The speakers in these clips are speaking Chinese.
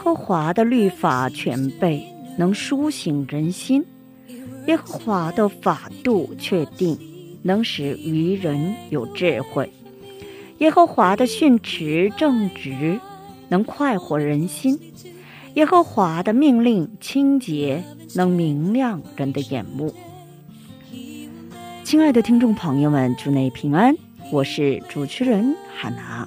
耶和华的律法全备，能苏醒人心；耶和华的法度确定，能使愚人有智慧；耶和华的训斥正直，能快活人心；耶和华的命令清洁，能明亮人的眼目。亲爱的听众朋友们，祝内平安，我是主持人海娜。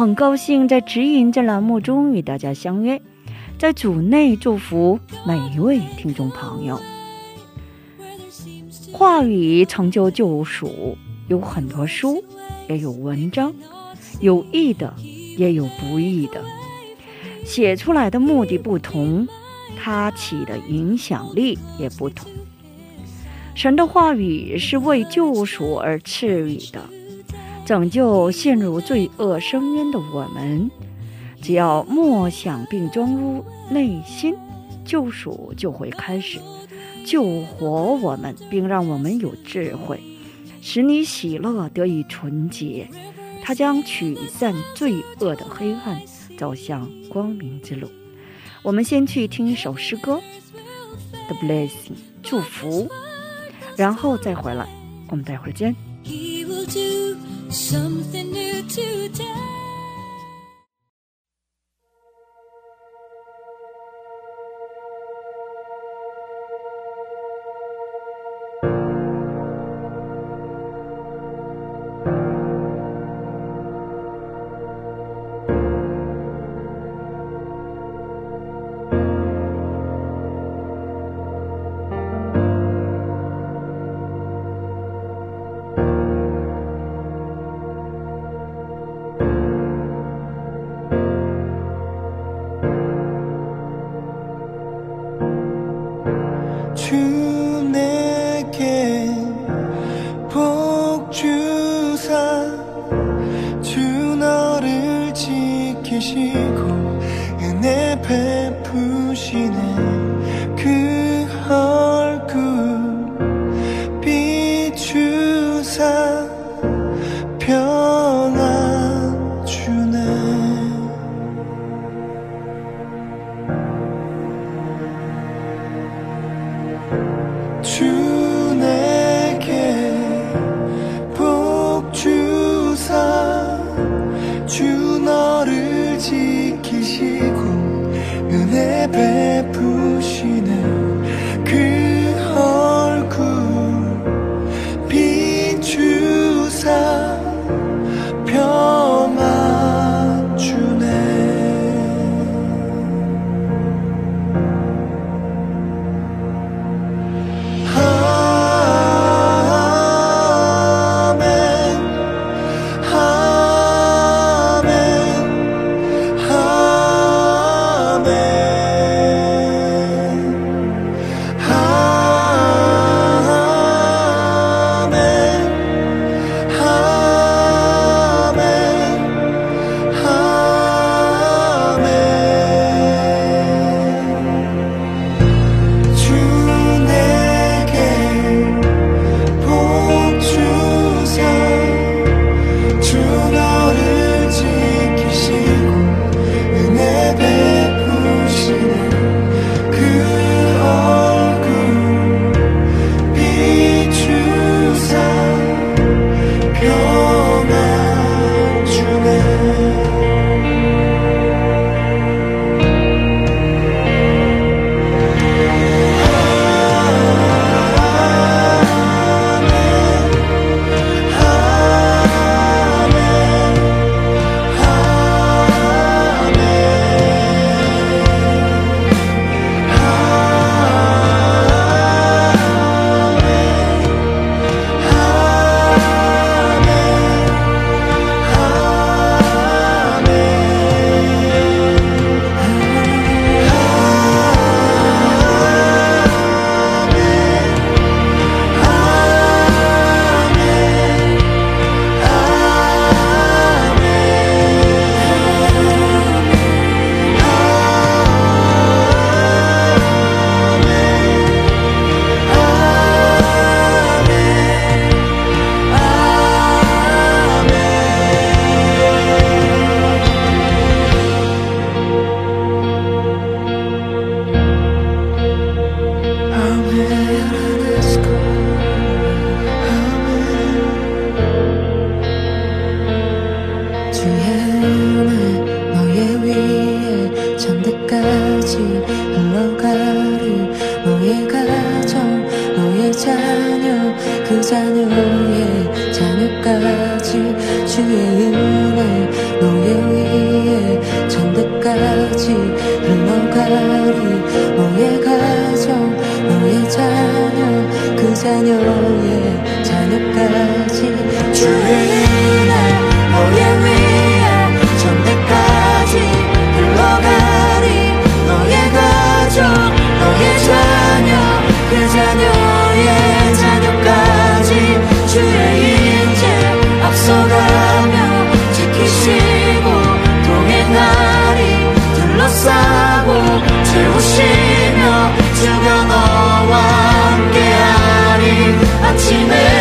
很高兴在指引这栏目中与大家相约，在组内祝福每一位听众朋友。话语成就救赎，有很多书，也有文章，有益的，也有不义的。写出来的目的不同，它起的影响力也不同。神的话语是为救赎而赐予的。拯救陷入罪恶深渊的我们，只要默想并装入内心，救赎就会开始，救活我们，并让我们有智慧，使你喜乐得以纯洁。它将驱散罪恶的黑暗，走向光明之路。我们先去听一首诗歌，The Blessing，祝福，然后再回来。我们待会儿见。Something new today. 주 내게 복 주사 주 너를 지키시고 자녀의 자녀까지. 주의 Jésus-Christ.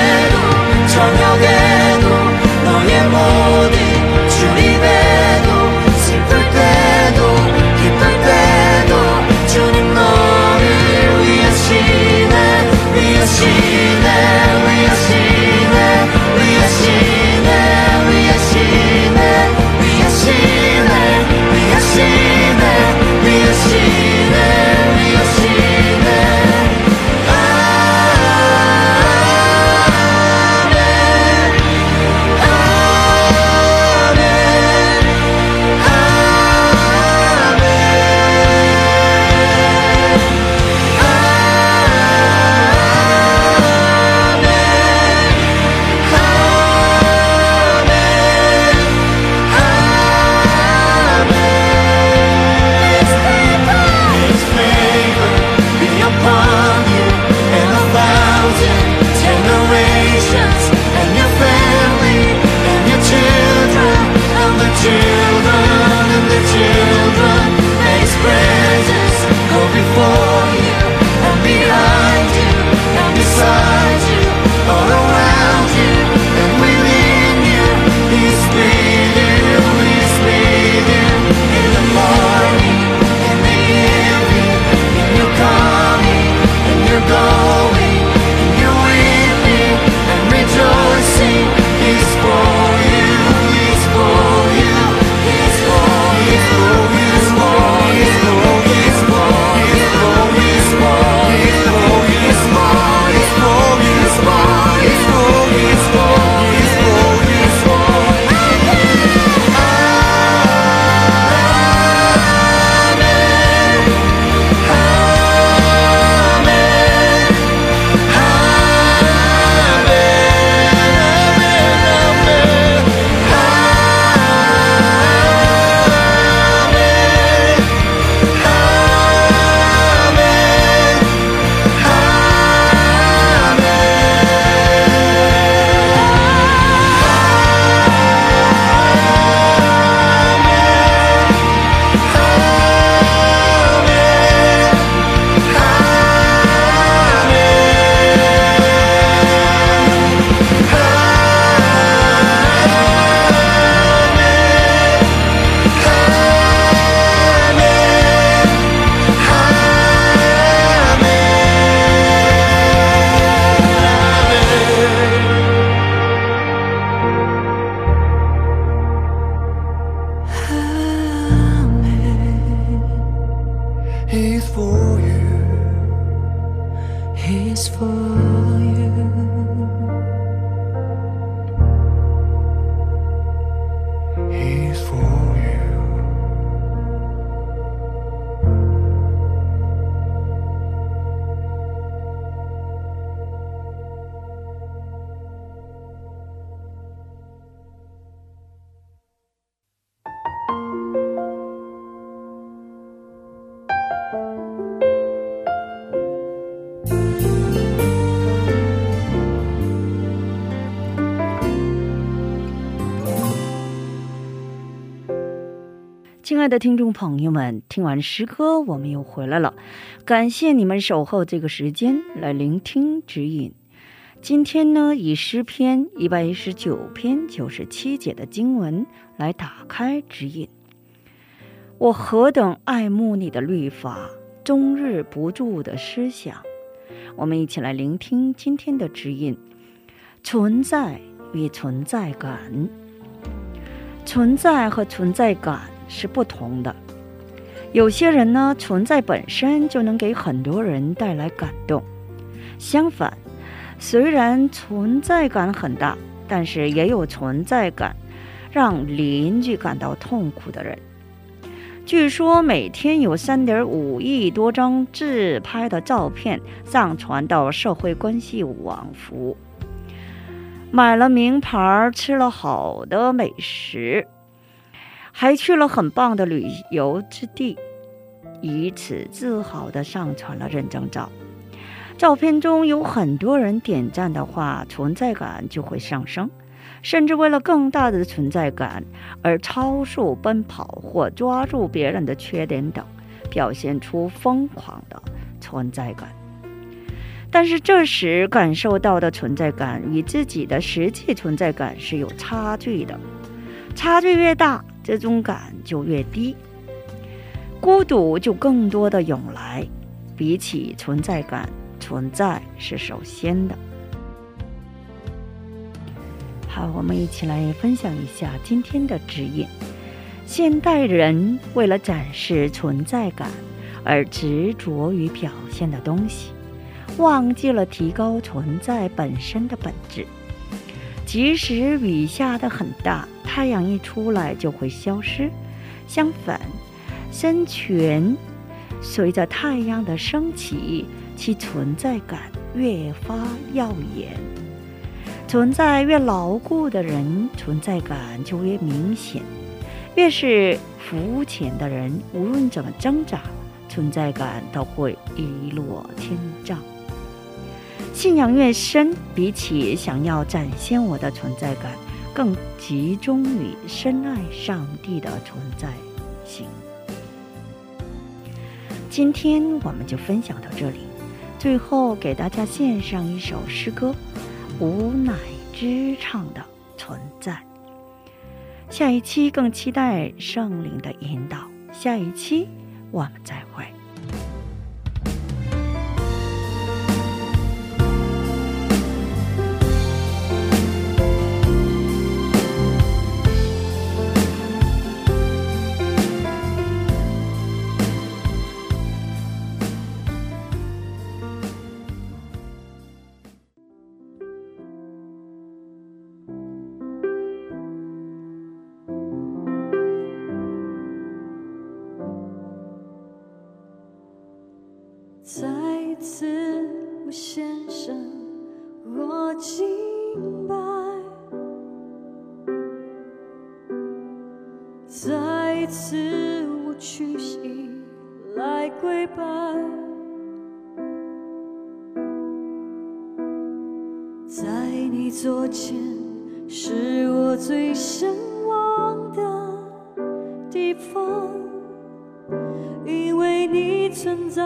peaceful. 的听众朋友们听完诗歌我们又回来了。感谢你们守候这个时间来聆听指引。今天呢以诗篇一百一十九篇九十七节的经文来打开指引。我何等爱慕你的律法终日不住的思想。我们一起来聆听今天的指引。存在与存在感。存在和存在感是不同的。有些人呢，存在本身就能给很多人带来感动；相反，虽然存在感很大，但是也有存在感让邻居感到痛苦的人。据说每天有三点五亿多张自拍的照片上传到社会关系网服务。买了名牌，吃了好的美食，还去了很棒的旅游之地，以此自豪地上传了认证照。照片中有很多人点赞的话，存在感就会上升。甚至为了更大的存在感而超速奔跑或抓住别人的缺点等，表现出疯狂的存在感。但是这时感受到的存在感与自己的实际存在感是有差距的，差距越大，这种感就越低，孤独就更多的涌来。比起存在感，存在是首先的。好，我们一起来分享一下今天的指引。现代人为了展示存在感而执着于表现的东西，忘记了提高存在本身的本质。即使雨下的很大，太阳一出来就会消失。相反，生存随着太阳的升起，其存在感越发耀眼。存在越牢固的人，存在感就越明显；越是肤浅的人，无论怎么挣扎，存在感都会一落千丈。信仰越深，比起想要展现我的存在感，更集中于深爱上帝的存在性。今天我们就分享到这里，最后给大家献上一首诗歌。无奈之唱的存在。下一期更期待圣灵的引导。下一期我们再会。我最向往的地方，因为你存在。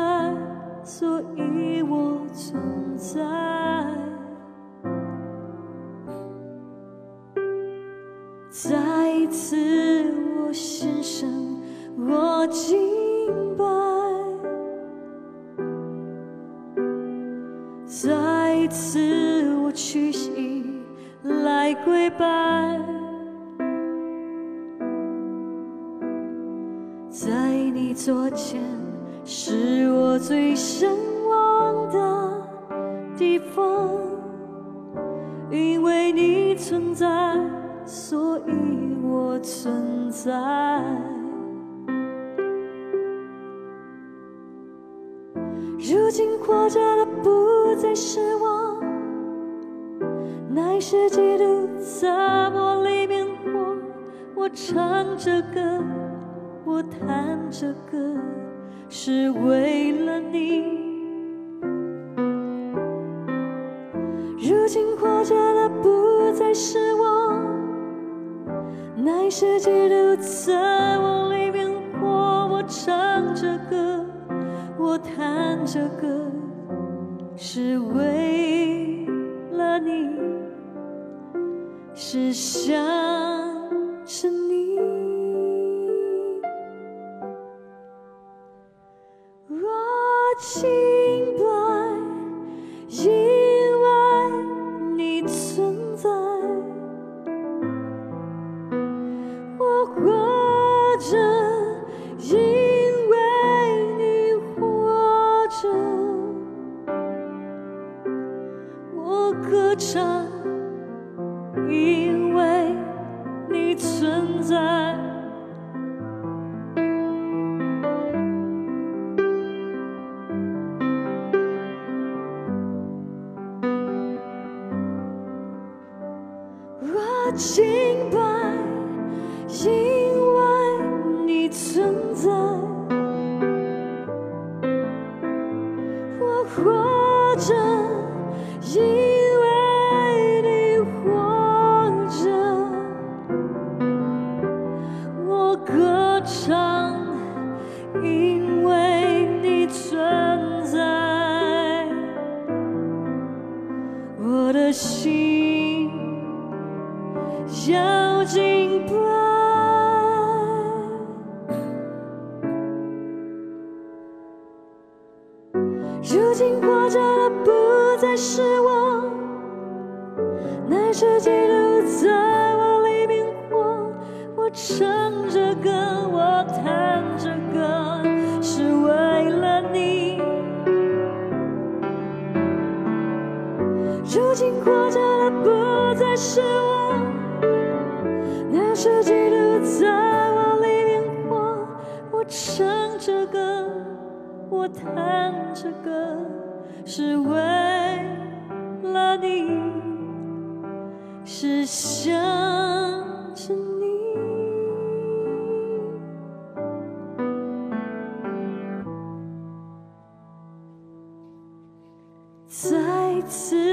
所以我存在，再一次我献上我敬拜，在你座前。是我最向往的地方，因为你存在，所以我存在。如今活着的不再是我，乃是基督在我里面活。我唱着歌，我弹着歌。是为了你，如今活着的不再是我，乃是基督在我里面活。我唱着歌，我弹着歌，是为了你，是想我活着，是基督在我里面活。我唱着歌，我弹着歌，是为了你。如今活着的不再是我，乃是基督在我里面活。我唱着歌，我弹着歌，是为了你，是想着你。再次